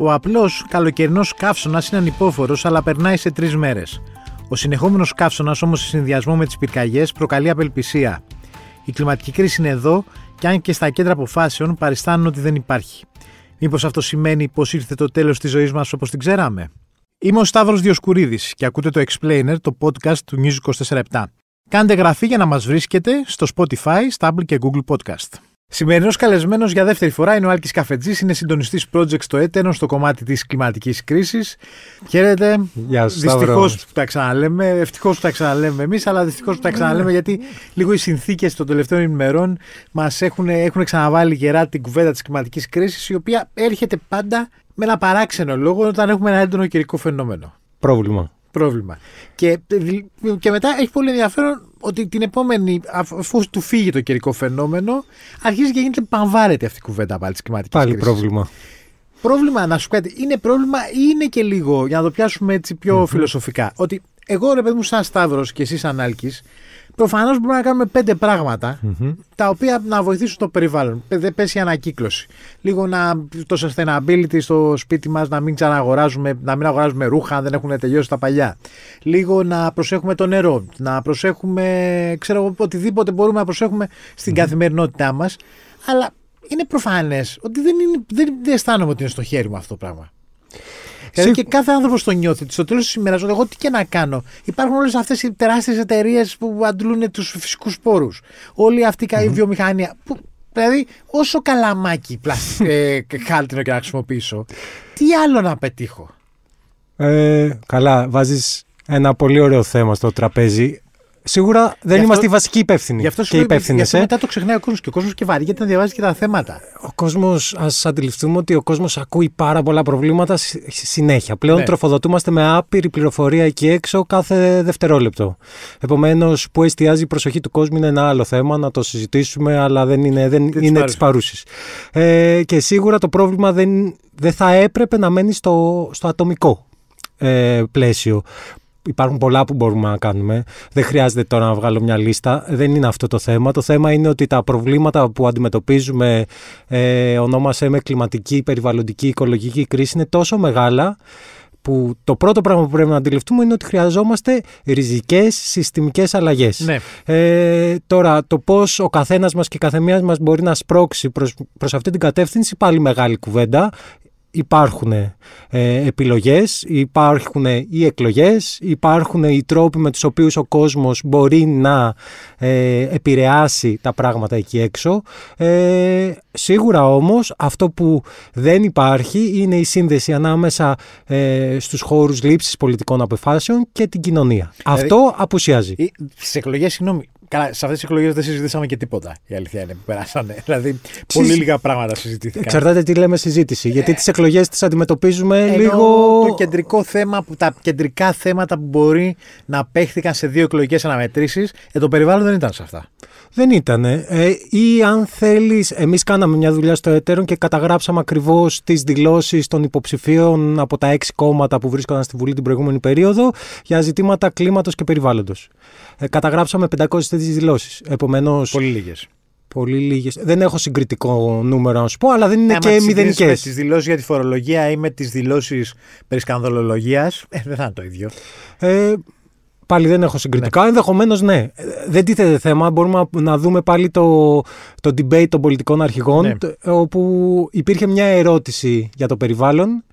Ο απλός καλοκαιρινός καύσωνας είναι ανυπόφορος, αλλά περνάει σε τρεις μέρες. Ο συνεχόμενος καύσωνας όμως σε συνδυασμό με τις πυρκαγιές προκαλεί απελπισία. Η κλιματική κρίση είναι εδώ και αν και στα κέντρα αποφάσεων παριστάνουν ότι δεν υπάρχει. Μήπως αυτό σημαίνει πως ήρθε το τέλος της ζωής μας όπως την ξέραμε; Είμαι ο Σταύρος Διοσκουρίδης και ακούτε το Explainer, το podcast του News 24 Κάντε γραφή για να μας βρίσκετε στο Spotify, Stable και Google Podcast. Σημερινός καλεσμένος για δεύτερη φορά είναι ο Άλκης Καφετζής, είναι συντονιστής project στο Έτερον στο κομμάτι της κλιματικής κρίσης. Χαίρετε. Γεια σας. Δυστυχώς που τα ξαναλέμε, ευτυχώς που τα ξαναλέμε εμείς, αλλά δυστυχώς που τα ξαναλέμε γιατί λίγο οι συνθήκες των τελευταίων ημερών μας έχουν, έχουν ξαναβάλει γερά την κουβέντα της κλιματικής κρίσης, η οποία έρχεται πάντα με ένα παράξενο λόγο όταν έχουμε ένα έντονο καιρικό φαινόμενο. Πρόβλημα. Πρόβλημα. Και, και μετά έχει πολύ ενδιαφέρον ότι την επόμενη, αφού του φύγει το καιρικό φαινόμενο, αρχίζει και γίνεται πανβάρετη αυτή η κουβέντα πάλι της κλιματικής Πάλι πρόβλημα. Πρόβλημα, να σου πω κάτι, είναι πρόβλημα ή είναι και λίγο, για να το πιάσουμε έτσι πιο φιλοσοφικά. Ότι εγώ ρε παιδί μου, σαν Σταύρος και εσύ σαν Άλκης, Προφανώς μπορούμε να κάνουμε πέντε τα οποία να βοηθήσουν το περιβάλλον. Δεν πέσει η ανακύκλωση. Λίγο να, το sustainability στο σπίτι μας να μην ξαναγοράζουμε, να μην αγοράζουμε ρούχα αν δεν έχουν τελειώσει τα παλιά. Λίγο να προσέχουμε το νερό. Να προσέχουμε, ξέρω εγώ, οτιδήποτε μπορούμε να προσέχουμε στην καθημερινότητά μας. Αλλά είναι προφανές ότι δεν, είναι, δεν, δεν αισθάνομαι ότι είναι στο χέρι μου αυτό το πράγμα. Δηλαδή και κάθε άνθρωπος το νιώθει. Στο τέλος της ημέρας, εγώ τι και να κάνω. Υπάρχουν όλες αυτές οι τεράστιες εταιρείες που αντλούν τους φυσικούς πόρους. Όλη αυτή η βιομηχανία. Που, δηλαδή, όσο καλαμάκι ε, χάλτινο και να χρησιμοποιήσω, τι άλλο να πετύχω; Ε, καλά, βάζεις ένα πολύ ωραίο θέμα στο τραπέζι. Σίγουρα δεν είμαστε οι βασικοί υπεύθυνοι. Γι' αυτό και υπεύθυνε. Ε. μετά το ξεχνάει ο κόσμος και ο κόσμος και βαριέται να διαβάζει και τα θέματα. Ο κόσμος, ας αντιληφθούμε ότι ο κόσμος ακούει πάρα πολλά προβλήματα συνέχεια. Πλέον ναι. τροφοδοτούμαστε με άπειρη πληροφορία εκεί έξω κάθε δευτερόλεπτο. Επομένως, που εστιάζει η προσοχή του κόσμου είναι ένα άλλο θέμα, να το συζητήσουμε, αλλά δεν είναι, δεν είναι της παρούσης. Ε, και σίγουρα το πρόβλημα δεν, δεν θα έπρεπε να μένει στο, στο ατομικό ε, πλαίσιο υπάρχουν πολλά που μπορούμε να κάνουμε. Δεν χρειάζεται τώρα να βγάλω μια λίστα. Δεν είναι αυτό το θέμα. Το θέμα είναι ότι τα προβλήματα που αντιμετωπίζουμε, ε, ονόμασε με κλιματική, περιβαλλοντική, οικολογική κρίση, είναι τόσο μεγάλα που το πρώτο πράγμα που πρέπει να αντιληφθούμε είναι ότι χρειαζόμαστε ριζικές συστημικές αλλαγές. Ναι. Ε, τώρα, το πώς ο καθένας μας και η καθεμίας μας μπορεί να σπρώξει προς, προς αυτή την κατεύθυνση, πάλι μεγάλη κουβέντα υπάρχουν ε, επιλογές, υπάρχουν οι εκλογές, υπάρχουν οι τρόποι με τους οποίους ο κόσμος μπορεί να ε, επηρεάσει τα πράγματα εκεί έξω. Ε, σίγουρα όμως αυτό που δεν υπάρχει είναι η σύνδεση ανάμεσα ε, στους χώρους λήψης πολιτικών αποφάσεων και την κοινωνία. Δηλαδή, αυτό απουσιάζει. Στις εκλογές, συγγνώμη, Καλά, σε αυτές τις εκλογές δεν συζητήσαμε και τίποτα. Η αλήθεια είναι που περάσανε. Δηλαδή, πολύ λίγα πράγματα συζητήθηκαν. Εξαρτάται τι λέμε συζήτηση. Γιατί τις εκλογές τις αντιμετωπίζουμε Ενώ λίγο. Το κεντρικό θέμα, που, τα κεντρικά θέματα που μπορεί να παίχθηκαν σε δύο εκλογικές αναμετρήσεις, ε, το περιβάλλον δεν ήταν σε αυτά. Δεν ήταν. Ε, ή αν θέλεις, εμείς κάναμε μια δουλειά στο Ετέρον και καταγράψαμε ακριβώς τις δηλώσεις των υποψηφίων από τα έξι κόμματα που βρίσκονταν στη Βουλή την προηγούμενη περίοδο για ζητήματα κλίματος και περιβάλλοντος. Ε, καταγράψαμε 500 τέτοιε δηλώσεις. Επομένως. Πολύ λίγες. Πολύ λίγες. Δεν έχω συγκριτικό νούμερο να σου πω, αλλά δεν είναι ε, και μηδενικές. Με τις δηλώσεις για τη φορολογία ή με τις δηλώσεις περί σκανδαλολογίας, ε, δεν θα είναι το ίδιο. Ε, Πάλι δεν έχω συγκριτικά. Ναι. Ενδεχομένως ναι. Δεν τίθεται θέμα. Μπορούμε να δούμε πάλι το, το debate των πολιτικών αρχηγών, ναι. όπου υπήρχε μια ερώτηση για το περιβάλλον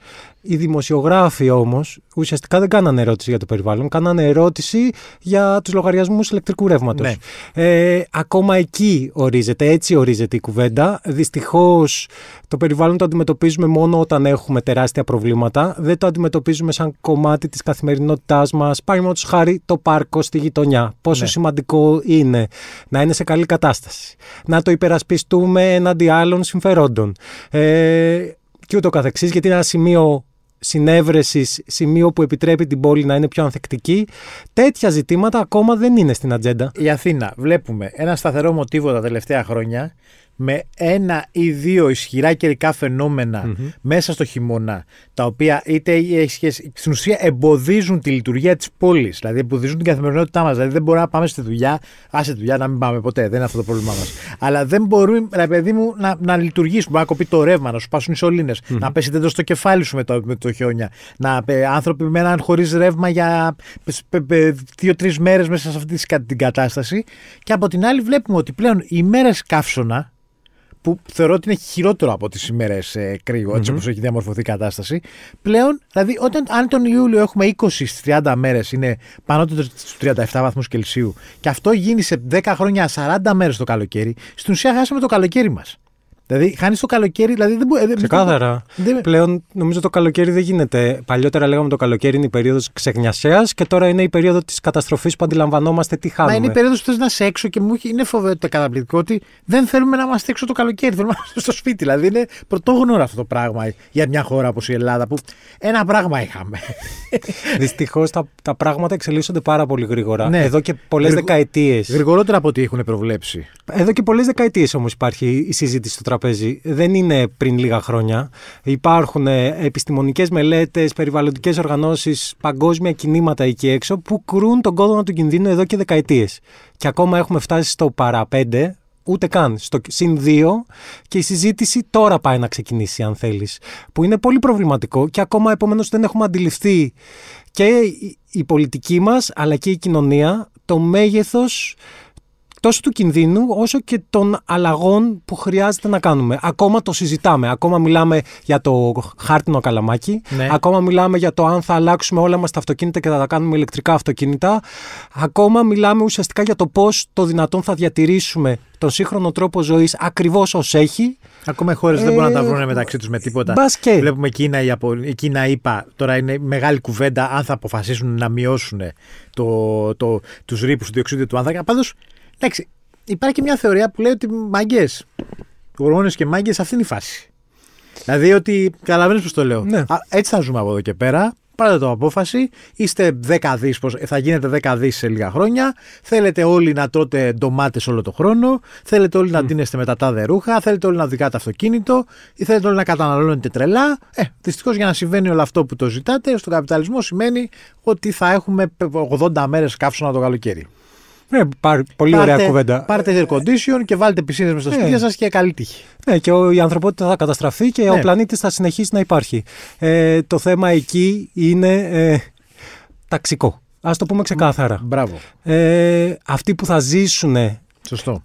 οι δημοσιογράφοι όμως ουσιαστικά δεν κάνανε ερώτηση για το περιβάλλον, κάνανε ερώτηση για τους λογαριασμούς ηλεκτρικού ρεύματος. Ναι. Ε, ακόμα εκεί ορίζεται, έτσι ορίζεται η κουβέντα. Δυστυχώς το περιβάλλον το αντιμετωπίζουμε μόνο όταν έχουμε τεράστια προβλήματα. Δεν το αντιμετωπίζουμε σαν κομμάτι της καθημερινότητάς μας. Παραδείγματος χάρη το πάρκο στη γειτονιά. Πόσο ναι. σημαντικό είναι να είναι σε καλή κατάσταση. Να το υπερασπιστούμε έναντι άλλων συμφερόντων. Ε, και ούτω καθεξής, γιατί είναι ένα σημείο συνέβρεσης, σημείο που επιτρέπει την πόλη να είναι πιο ανθεκτική. Τέτοια ζητήματα ακόμα δεν είναι στην ατζέντα. Η Αθήνα, βλέπουμε ένα σταθερό μοτίβο τα τελευταία χρόνια με ένα ή δύο ισχυρά καιρικά μέσα στο χειμώνα, τα οποία είτε έχει σχέση, στην ουσία εμποδίζουν τη λειτουργία της πόλης, δηλαδή εμποδίζουν την καθημερινότητά μας. Δηλαδή δεν μπορούμε να πάμε στη δουλειά, άσε τη δουλειά να μην πάμε ποτέ, δεν είναι αυτό το πρόβλημά μας. Αλλά δεν μπορούμε, ρε παιδί μου, να, να λειτουργήσουμε, να κοπεί το ρεύμα, να σου πάσουν οι σωλήνες, mm-hmm. να πέσει δέντρο στο κεφάλι σου με το, με το χιόνια, να ε, άνθρωποι μέναν χωρίς ρεύμα για δύο-τρεις μέρες μέσα σε αυτή την κατάσταση. Και από την άλλη βλέπουμε ότι πλέον οι μέρες καύσωνα, που θεωρώ ότι είναι χειρότερο από τις ημέρες ε, κρύο, έτσι mm-hmm. όπως έχει διαμορφωθεί η κατάσταση. Πλέον, δηλαδή, όταν, αν τον Ιούλιο έχουμε 20 30 μέρες, είναι πάνω στους 37 βαθμούς Κελσίου, και αυτό γίνει σε 10 χρόνια 40 μέρες το καλοκαίρι, στην ουσία χάσαμε το καλοκαίρι μας. Δηλαδή, χάνεις το καλοκαίρι. Δηλαδή δεν μπορεί. Ξεκάθαρα. Δεν... Πλέον νομίζω το καλοκαίρι δεν γίνεται. Παλιότερα λέγαμε το καλοκαίρι είναι η περίοδος ξεγνιασέα και τώρα είναι η περίοδο της καταστροφής που αντιλαμβανόμαστε τι χάνουμε. Μα είναι η περίοδος που θες να είσαι έξω και μου είναι φοβερό καταπληκτικό ότι δεν θέλουμε να είμαστε έξω το καλοκαίρι. Θέλουμε να είμαστε στο σπίτι. Δηλαδή είναι πρωτόγνωρο αυτό το πράγμα για μια χώρα όπως η Ελλάδα που ένα πράγμα είχαμε. Δυστυχώς τα, τα πράγματα εξελίσσονται πάρα πολύ γρήγορα. Ναι. Εδώ και πολλές Γρηγο... δεκαετίες. Γρηγορότερα από ό,τι έχουν προβλέψει. Εδώ και πολλές δεκαετίες όμως υπάρχει η συζήτηση στο τραπέζι δεν είναι πριν λίγα χρόνια. Υπάρχουν ε, επιστημονικές μελέτες, περιβαλλοντικές οργανώσεις, παγκόσμια κινήματα εκεί έξω που κρούν τον κόδωνα του κινδύνου εδώ και δεκαετίες. Και ακόμα έχουμε φτάσει στο παρά πέντε, ούτε καν, στο συν 2 και η συζήτηση τώρα πάει να ξεκινήσει αν θέλεις. Που είναι πολύ προβληματικό και ακόμα επομένως δεν έχουμε αντιληφθεί και η πολιτική μας αλλά και η κοινωνία το μέγεθος τόσο του κινδύνου όσο και των αλλαγών που χρειάζεται να κάνουμε. Ακόμα το συζητάμε. Ακόμα μιλάμε για το χάρτινο καλαμάκι. Ναι. Ακόμα μιλάμε για το αν θα αλλάξουμε όλα μας τα αυτοκίνητα και θα τα κάνουμε ηλεκτρικά αυτοκίνητα. Ακόμα μιλάμε ουσιαστικά για το πώς το δυνατόν θα διατηρήσουμε τον σύγχρονο τρόπο ζωής ακριβώς ως έχει. Ακόμα οι χώρες ε, δεν μπορούν να τα βρουν μεταξύ τους με τίποτα. Μπασκέ. Βλέπουμε Κίνα, η, Απο... η Κίνα είπα, τώρα είναι μεγάλη κουβέντα αν θα αποφασίσουν να μειώσουν το, το, τους ρήπους τους διοξίδιους του άνθρακα. Πάντως Εντάξει, υπάρχει και μια θεωρία που λέει ότι μαγκέ. Γορμόνε και μάγκες, αυτή είναι η φάση. Δηλαδή ότι. Καταλαβαίνεις πώς το λέω. Ναι. Α, έτσι θα ζούμε από εδώ και πέρα. Πάρετε το απόφαση. Είστε 10 δις, θα γίνετε 10 δις σε λίγα χρόνια. Θέλετε όλοι να τρώτε ντομάτες όλο το χρόνο. Θέλετε όλοι mm. να ντύνεστε με τα τάδε ρούχα. Θέλετε όλοι να οδηγάτε αυτοκίνητο. Ή θέλετε όλοι να καταναλώνετε τρελά. Ε, δυστυχώς για να συμβαίνει όλο αυτό που το ζητάτε, στον καπιταλισμό σημαίνει ότι θα έχουμε 80 μέρες καύσωνα το καλοκαίρι. Ναι, πολύ πάρτε, ωραία κουβέντα. Πάρτε air condition και βάλτε πισίνες με στο ναι. σπίτι σας και καλή τύχη. Ναι, και ο, η ανθρωπότητα θα καταστραφεί και ναι. ο πλανήτης θα συνεχίσει να υπάρχει. Ε, το θέμα εκεί είναι ε, ταξικό. Α το πούμε ξεκάθαρα. Μπράβο. Ε, αυτοί που θα ζήσουν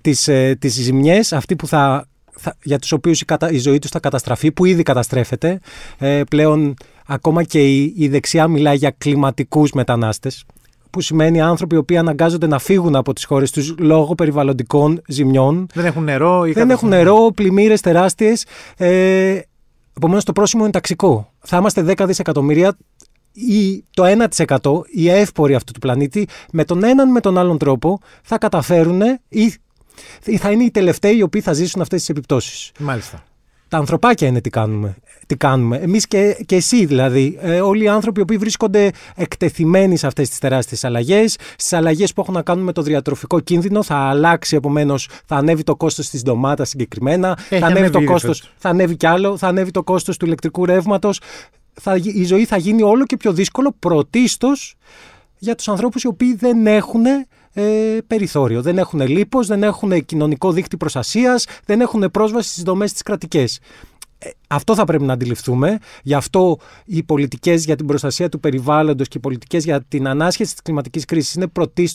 τις, ε, τις ζημιές, αυτοί που θα, θα, για τους οποίους η, η ζωή τους θα καταστραφεί, που ήδη καταστρέφεται. Ε, πλέον ακόμα και η, η δεξιά μιλάει για κλιματικούς μετανάστες που σημαίνει άνθρωποι οι οποίοι αναγκάζονται να φύγουν από τις χώρες τους λόγω περιβαλλοντικών ζημιών. Δεν έχουν νερό ή Δεν έχουν νερό, πλημμύρες τεράστιες. Ε, Επομένως το πρόσημο είναι ταξικό. Θα είμαστε 10 δισεκατομμύρια ή το 1% οι εύποροι αυτού του πλανήτη με τον έναν με τον άλλον τρόπο θα καταφέρουν ή θα είναι οι τελευταίοι οι οποίοι θα ζήσουν αυτές τις επιπτώσεις. Μάλιστα. Τα ανθρωπάκια είναι τι κάνουμε τι κάνουμε. Εμείς και, και εσύ δηλαδή. Ε, όλοι οι άνθρωποι που βρίσκονται εκτεθειμένοι σε αυτές τις τεράστιες αλλαγές, στις αλλαγές που έχουν να κάνουν με το διατροφικό κίνδυνο, θα αλλάξει επομένως, θα ανέβει το κόστος της ντομάτας συγκεκριμένα, θα ανέβει το κόστος, θα ανέβει κι άλλο, θα ανέβει το κόστος του ηλεκτρικού ρεύματος. Θα, η ζωή θα γίνει όλο και πιο δύσκολο πρωτίστως για τους ανθρώπους οι οποίοι δεν έχουν ε, περιθώριο. Δεν έχουν λίπος, δεν έχουν κοινωνικό δίκτυο προστασίας, δεν έχουν πρόσβαση στις δομές της κρατικές. Ε, αυτό θα πρέπει να αντιληφθούμε. Γι' αυτό οι πολιτικές για την προστασία του περιβάλλοντος και οι πολιτικές για την ανάσχεση της κλιματικής κρίσης είναι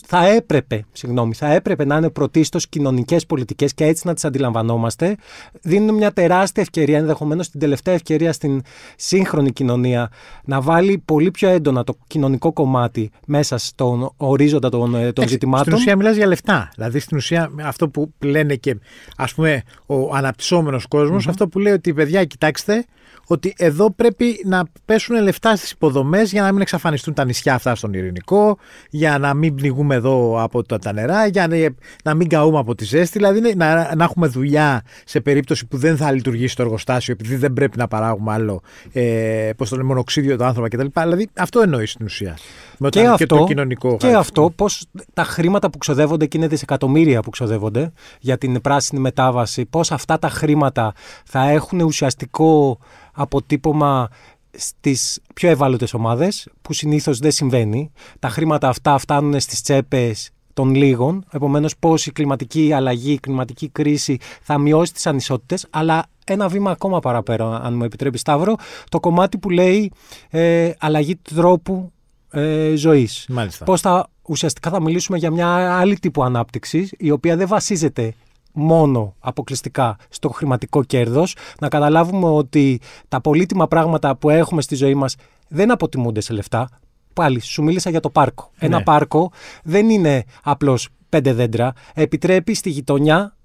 θα έπρεπε, συγγνώμη, θα έπρεπε να είναι πρωτίστως κοινωνικές πολιτικές και έτσι να τις αντιλαμβανόμαστε. Δίνουν μια τεράστια ευκαιρία, ενδεχομένως την τελευταία ευκαιρία στην σύγχρονη κοινωνία, να βάλει πολύ πιο έντονα το κοινωνικό κομμάτι μέσα στον ορίζοντα των, ε, των ζητημάτων. Στην ουσία μιλάς για λεφτά. Δηλαδή στην ουσία αυτό που λένε και ας πούμε ο αναπτυσσόμενος αυτό που λέει ότι παιδιά, κοιτάξτε, Κοιτάξτε, ότι εδώ πρέπει να πέσουν λεφτά στις υποδομές για να μην εξαφανιστούν τα νησιά αυτά στον Ειρηνικό, για να μην πνιγούμε εδώ από τα, νερά, για να, να μην καούμε από τη ζέστη. Δηλαδή να, να έχουμε δουλειά σε περίπτωση που δεν θα λειτουργήσει το εργοστάσιο, επειδή δεν πρέπει να παράγουμε άλλο ε, πώς το μονοξίδιο το άνθρωπο κτλ. Δηλαδή αυτό εννοείς στην ουσία. Με και, αυτό, και το κοινωνικό Και αυτό, πώς τα χρήματα που ξοδεύονται και είναι δισεκατομμύρια που ξοδεύονται για την πράσινη μετάβαση, πώς αυτά τα χρήματα θα έχουν ουσιαστικό αποτύπωμα στις πιο ευάλωτες ομάδες που συνήθως δεν συμβαίνει. Τα χρήματα αυτά φτάνουν στις τσέπες των λίγων, επομένως πώς η κλιματική αλλαγή, η κλιματική κρίση θα μειώσει τις ανισότητες, αλλά ένα βήμα ακόμα παραπέρα, αν μου επιτρέπεις Σταύρο, το κομμάτι που λέει ε, αλλαγή τρόπου ε, ζωής. Πώς θα, ουσιαστικά θα μιλήσουμε για μια άλλη τύπου ανάπτυξη, η οποία δεν βασίζεται μόνο αποκλειστικά στο χρηματικό κέρδος, να καταλάβουμε ότι τα πολύτιμα πράγματα που έχουμε στη ζωή μας δεν αποτιμούνται σε λεφτά. Πάλι, σου μίλησα για το πάρκο. Ένα ναι. πάρκο δεν είναι απλώς πέντε δέντρα. Επιτρέπει στη γειτονιά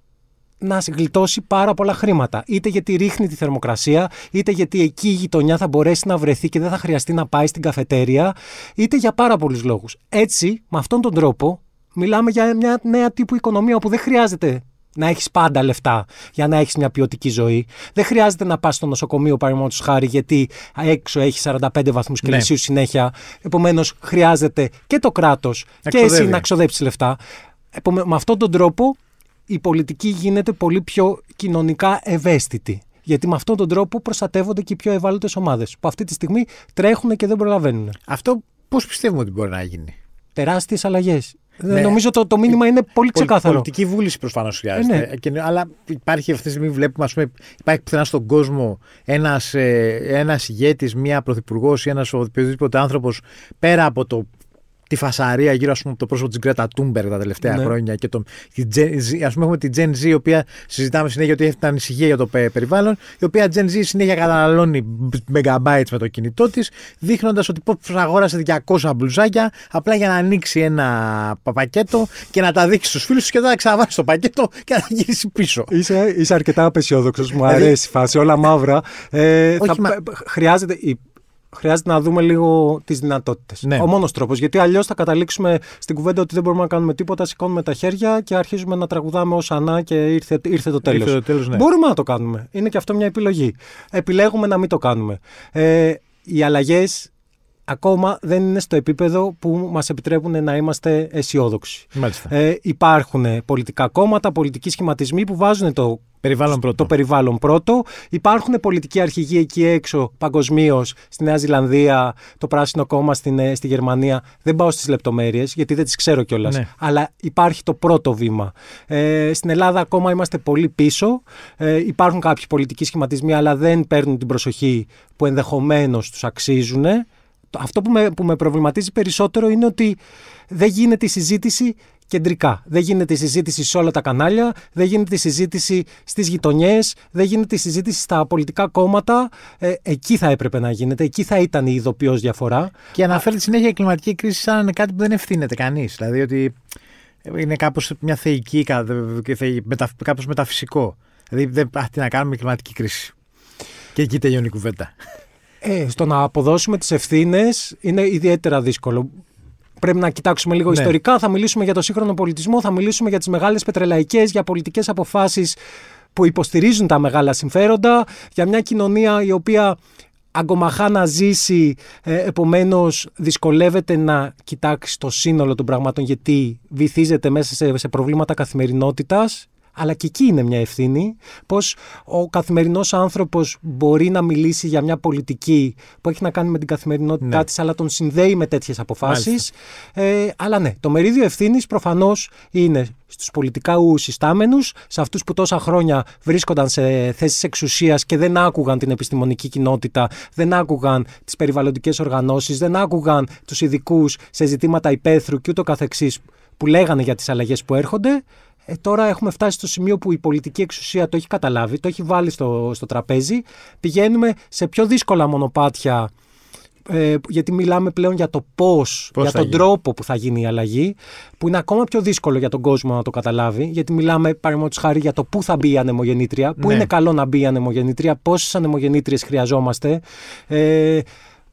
να γλιτώσει πάρα πολλά χρήματα. Είτε γιατί ρίχνει τη θερμοκρασία, είτε γιατί εκεί η γειτονιά θα μπορέσει να βρεθεί και δεν θα χρειαστεί να πάει στην καφετέρια, είτε για πάρα πολλούς λόγους. Έτσι, με αυτόν τον τρόπο, μιλάμε για μια νέα τύπου οικονομία όπου δεν χρειάζεται να έχεις πάντα λεφτά για να έχεις μια ποιοτική ζωή. Δεν χρειάζεται να πας στο νοσοκομείο, παραδείγματος χάρη, γιατί έξω έχει 45 βαθμούς ναι. Κελσίου συνέχεια. Επομένως, χρειάζεται και το κράτος και εσύ να ξοδέψεις λεφτά. με αυτόν τον τρόπο η πολιτική γίνεται πολύ πιο κοινωνικά ευαίσθητη. Γιατί με αυτόν τον τρόπο προστατεύονται και οι πιο ευάλωτες ομάδες που αυτή τη στιγμή τρέχουν και δεν προλαβαίνουν. Αυτό πώς πιστεύουμε ότι μπορεί να γίνει; Τεράστιες αλλαγές. Ναι. Νομίζω το, το μήνυμα είναι πολύ ξεκάθαρο. Πολιτική βούληση προφανώς χρειάζεται. Ε, ναι. αλλά υπάρχει αυτή τη στιγμή, βλέπουμε, ας πούμε, υπάρχει πουθενά στον κόσμο ένας ένας ε, ηγέτης, μία πρωθυπουργός ή ένας οποιοδήποτε άνθρωπος πέρα από το τη φασαρία γύρω από το πρόσωπο της Γκρέτα Τούμπερ τα τελευταία ναι. χρόνια. Και το, ας πούμε, έχουμε τη Gen Z, η οποία συζητάμε συνέχεια ότι έχει την ανησυχία για το περιβάλλον, η οποία Gen Z συνέχεια καταναλώνει megabytes με το κινητό της, δείχνοντας ότι πώς αγόρασε 200 μπλουζάκια απλά για να ανοίξει ένα πακέτο και να τα δείξει στους φίλους και να ξαναβάλει το πακέτο και να γυρίσει πίσω. Είσαι, είσαι αρκετά απεσιόδοξος, μου δηλαδή- αρέσει η φάση, όλα μαύρα. Ε, θα, μα... Χρειάζεται χρειάζεται να δούμε λίγο τις δυνατότητες. Ναι. Ο μόνος τρόπος. Γιατί αλλιώς θα καταλήξουμε στην κουβέντα ότι δεν μπορούμε να κάνουμε τίποτα, σηκώνουμε τα χέρια και αρχίζουμε να τραγουδάμε ως ανά και ήρθε, ήρθε το τέλος. Ναι. Μπορούμε να το κάνουμε. Είναι και αυτό μια επιλογή. Επιλέγουμε να μην το κάνουμε. Ε, οι αλλαγές ακόμα δεν είναι στο επίπεδο που μας επιτρέπουν να είμαστε αισιόδοξοι. Ε, υπάρχουν πολιτικά κόμματα, πολιτικοί σχηματισμοί που βάζουν το Περιβάλλον πρώτο. Το περιβάλλον πρώτο. Υπάρχουν πολιτικοί αρχηγοί εκεί έξω παγκοσμίως, στη Νέα Ζηλανδία, το Πράσινο Κόμμα στην, ε, στη Γερμανία. Δεν πάω στις λεπτομέρειες, γιατί δεν τις ξέρω κιόλας. Ναι. Αλλά υπάρχει το πρώτο βήμα. Ε, στην Ελλάδα ακόμα είμαστε πολύ πίσω. Ε, υπάρχουν κάποιοι πολιτικοί σχηματισμοί, αλλά δεν παίρνουν την προσοχή που ενδεχομένως τους αξίζουν. Αυτό που με, που με προβληματίζει περισσότερο είναι ότι δεν γίνεται η συζήτηση κεντρικά. Δεν γίνεται η συζήτηση σε όλα τα κανάλια, δεν γίνεται η συζήτηση στις γειτονιές, δεν γίνεται η συζήτηση στα πολιτικά κόμματα. Ε, εκεί θα έπρεπε να γίνεται, εκεί θα ήταν η ειδοποιώς διαφορά. Και αναφέρεται συνέχεια η κλιματική κρίση σαν κάτι που δεν ευθύνεται κανείς. Δηλαδή ότι είναι κάπως μια θεϊκή, κάπως μεταφυσικό. Δηλαδή δεν, τι να κάνουμε η κλιματική κρίση. Και εκεί τελειώνει η κουβέντα. Ε, στο να αποδώσουμε τις ευθύνες είναι ιδιαίτερα δύσκολο. Πρέπει να κοιτάξουμε λίγο ναι. ιστορικά, θα μιλήσουμε για το σύγχρονο πολιτισμό, θα μιλήσουμε για τις μεγάλες πετρελαϊκές, για πολιτικές αποφάσεις που υποστηρίζουν τα μεγάλα συμφέροντα, για μια κοινωνία η οποία αγκομαχά να ζήσει, ε, επομένως δυσκολεύεται να κοιτάξει το σύνολο των πραγμάτων γιατί βυθίζεται μέσα σε, σε προβλήματα καθημερινότητας αλλά και εκεί είναι μια ευθύνη, πως ο καθημερινός άνθρωπος μπορεί να μιλήσει για μια πολιτική που έχει να κάνει με την καθημερινότητά ναι. της, αλλά τον συνδέει με τέτοιες αποφάσεις. Ε, αλλά ναι, το μερίδιο ευθύνης προφανώς είναι στους πολιτικά ουσιστάμενους, σε αυτούς που τόσα χρόνια βρίσκονταν σε θέσεις εξουσίας και δεν άκουγαν την επιστημονική κοινότητα, δεν άκουγαν τις περιβαλλοντικές οργανώσεις, δεν άκουγαν τους ειδικούς σε ζητήματα υπαίθρου και ούτω καθεξής που λέγανε για τις αλλαγές που έρχονται ε, τώρα έχουμε φτάσει στο σημείο που η πολιτική εξουσία το έχει καταλάβει, το έχει βάλει στο, στο τραπέζι. Πηγαίνουμε σε πιο δύσκολα μονοπάτια ε, γιατί μιλάμε πλέον για το πώς, για τον τρόπο που θα γίνει η αλλαγή, που είναι ακόμα πιο δύσκολο για τον κόσμο να το καταλάβει, γιατί μιλάμε παραδείγματος χάρη για το πού θα μπει η ανεμογεννήτρια, πού ναι. είναι καλό να μπει η ανεμογεννήτρια, πόσες ανεμογεννήτριες χρειαζόμαστε. Ε,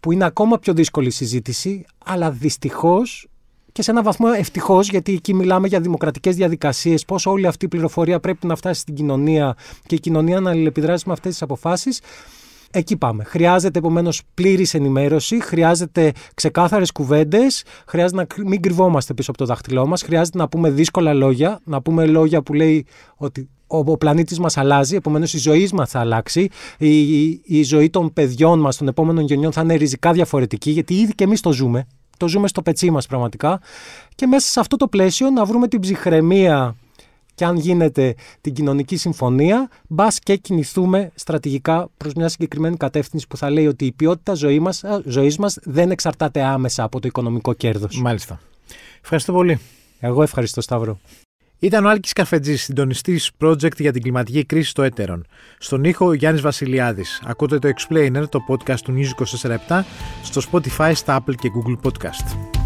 που είναι ακόμα πιο δύσκολη συζήτηση, αλλά δυστυχώς και σε έναν βαθμό ευτυχώς, γιατί εκεί μιλάμε για δημοκρατικές διαδικασίες, πώς όλη αυτή η πληροφορία πρέπει να φτάσει στην κοινωνία και η κοινωνία να αλληλεπιδράσει με αυτές τις αποφάσεις. Εκεί πάμε. Χρειάζεται επομένως πλήρης ενημέρωση, χρειάζεται ξεκάθαρες κουβέντες, χρειάζεται να μην κρυβόμαστε πίσω από το δάχτυλό μας, χρειάζεται να πούμε δύσκολα λόγια, να πούμε λόγια που λέει ότι ο, ο πλανήτης μας αλλάζει, επομένως η ζωή μας θα αλλάξει, η, η, η ζωή των παιδιών μας, των επόμενων γενιών θα είναι ριζικά διαφορετική, γιατί ήδη και εμείς το ζούμε. Το ζούμε στο πετσί μας πραγματικά. Και μέσα σε αυτό το πλαίσιο να βρούμε την ψυχραιμία και αν γίνεται την κοινωνική συμφωνία, μπας και κινηθούμε στρατηγικά προς μια συγκεκριμένη κατεύθυνση που θα λέει ότι η ποιότητα ζωή μας, ζωής μας δεν εξαρτάται άμεσα από το οικονομικό κέρδος. Μάλιστα. Ευχαριστώ πολύ. Εγώ ευχαριστώ Σταύρο. Ήταν ο Άλκης Καφετζής, συντονιστής project για την κλιματική κρίση στο Έτερον. Στον ήχο ο Γιάννης Βασιλιάδης. Ακούτε το Explainer, το podcast του News 24 στο Spotify, στα Apple και Google Podcast.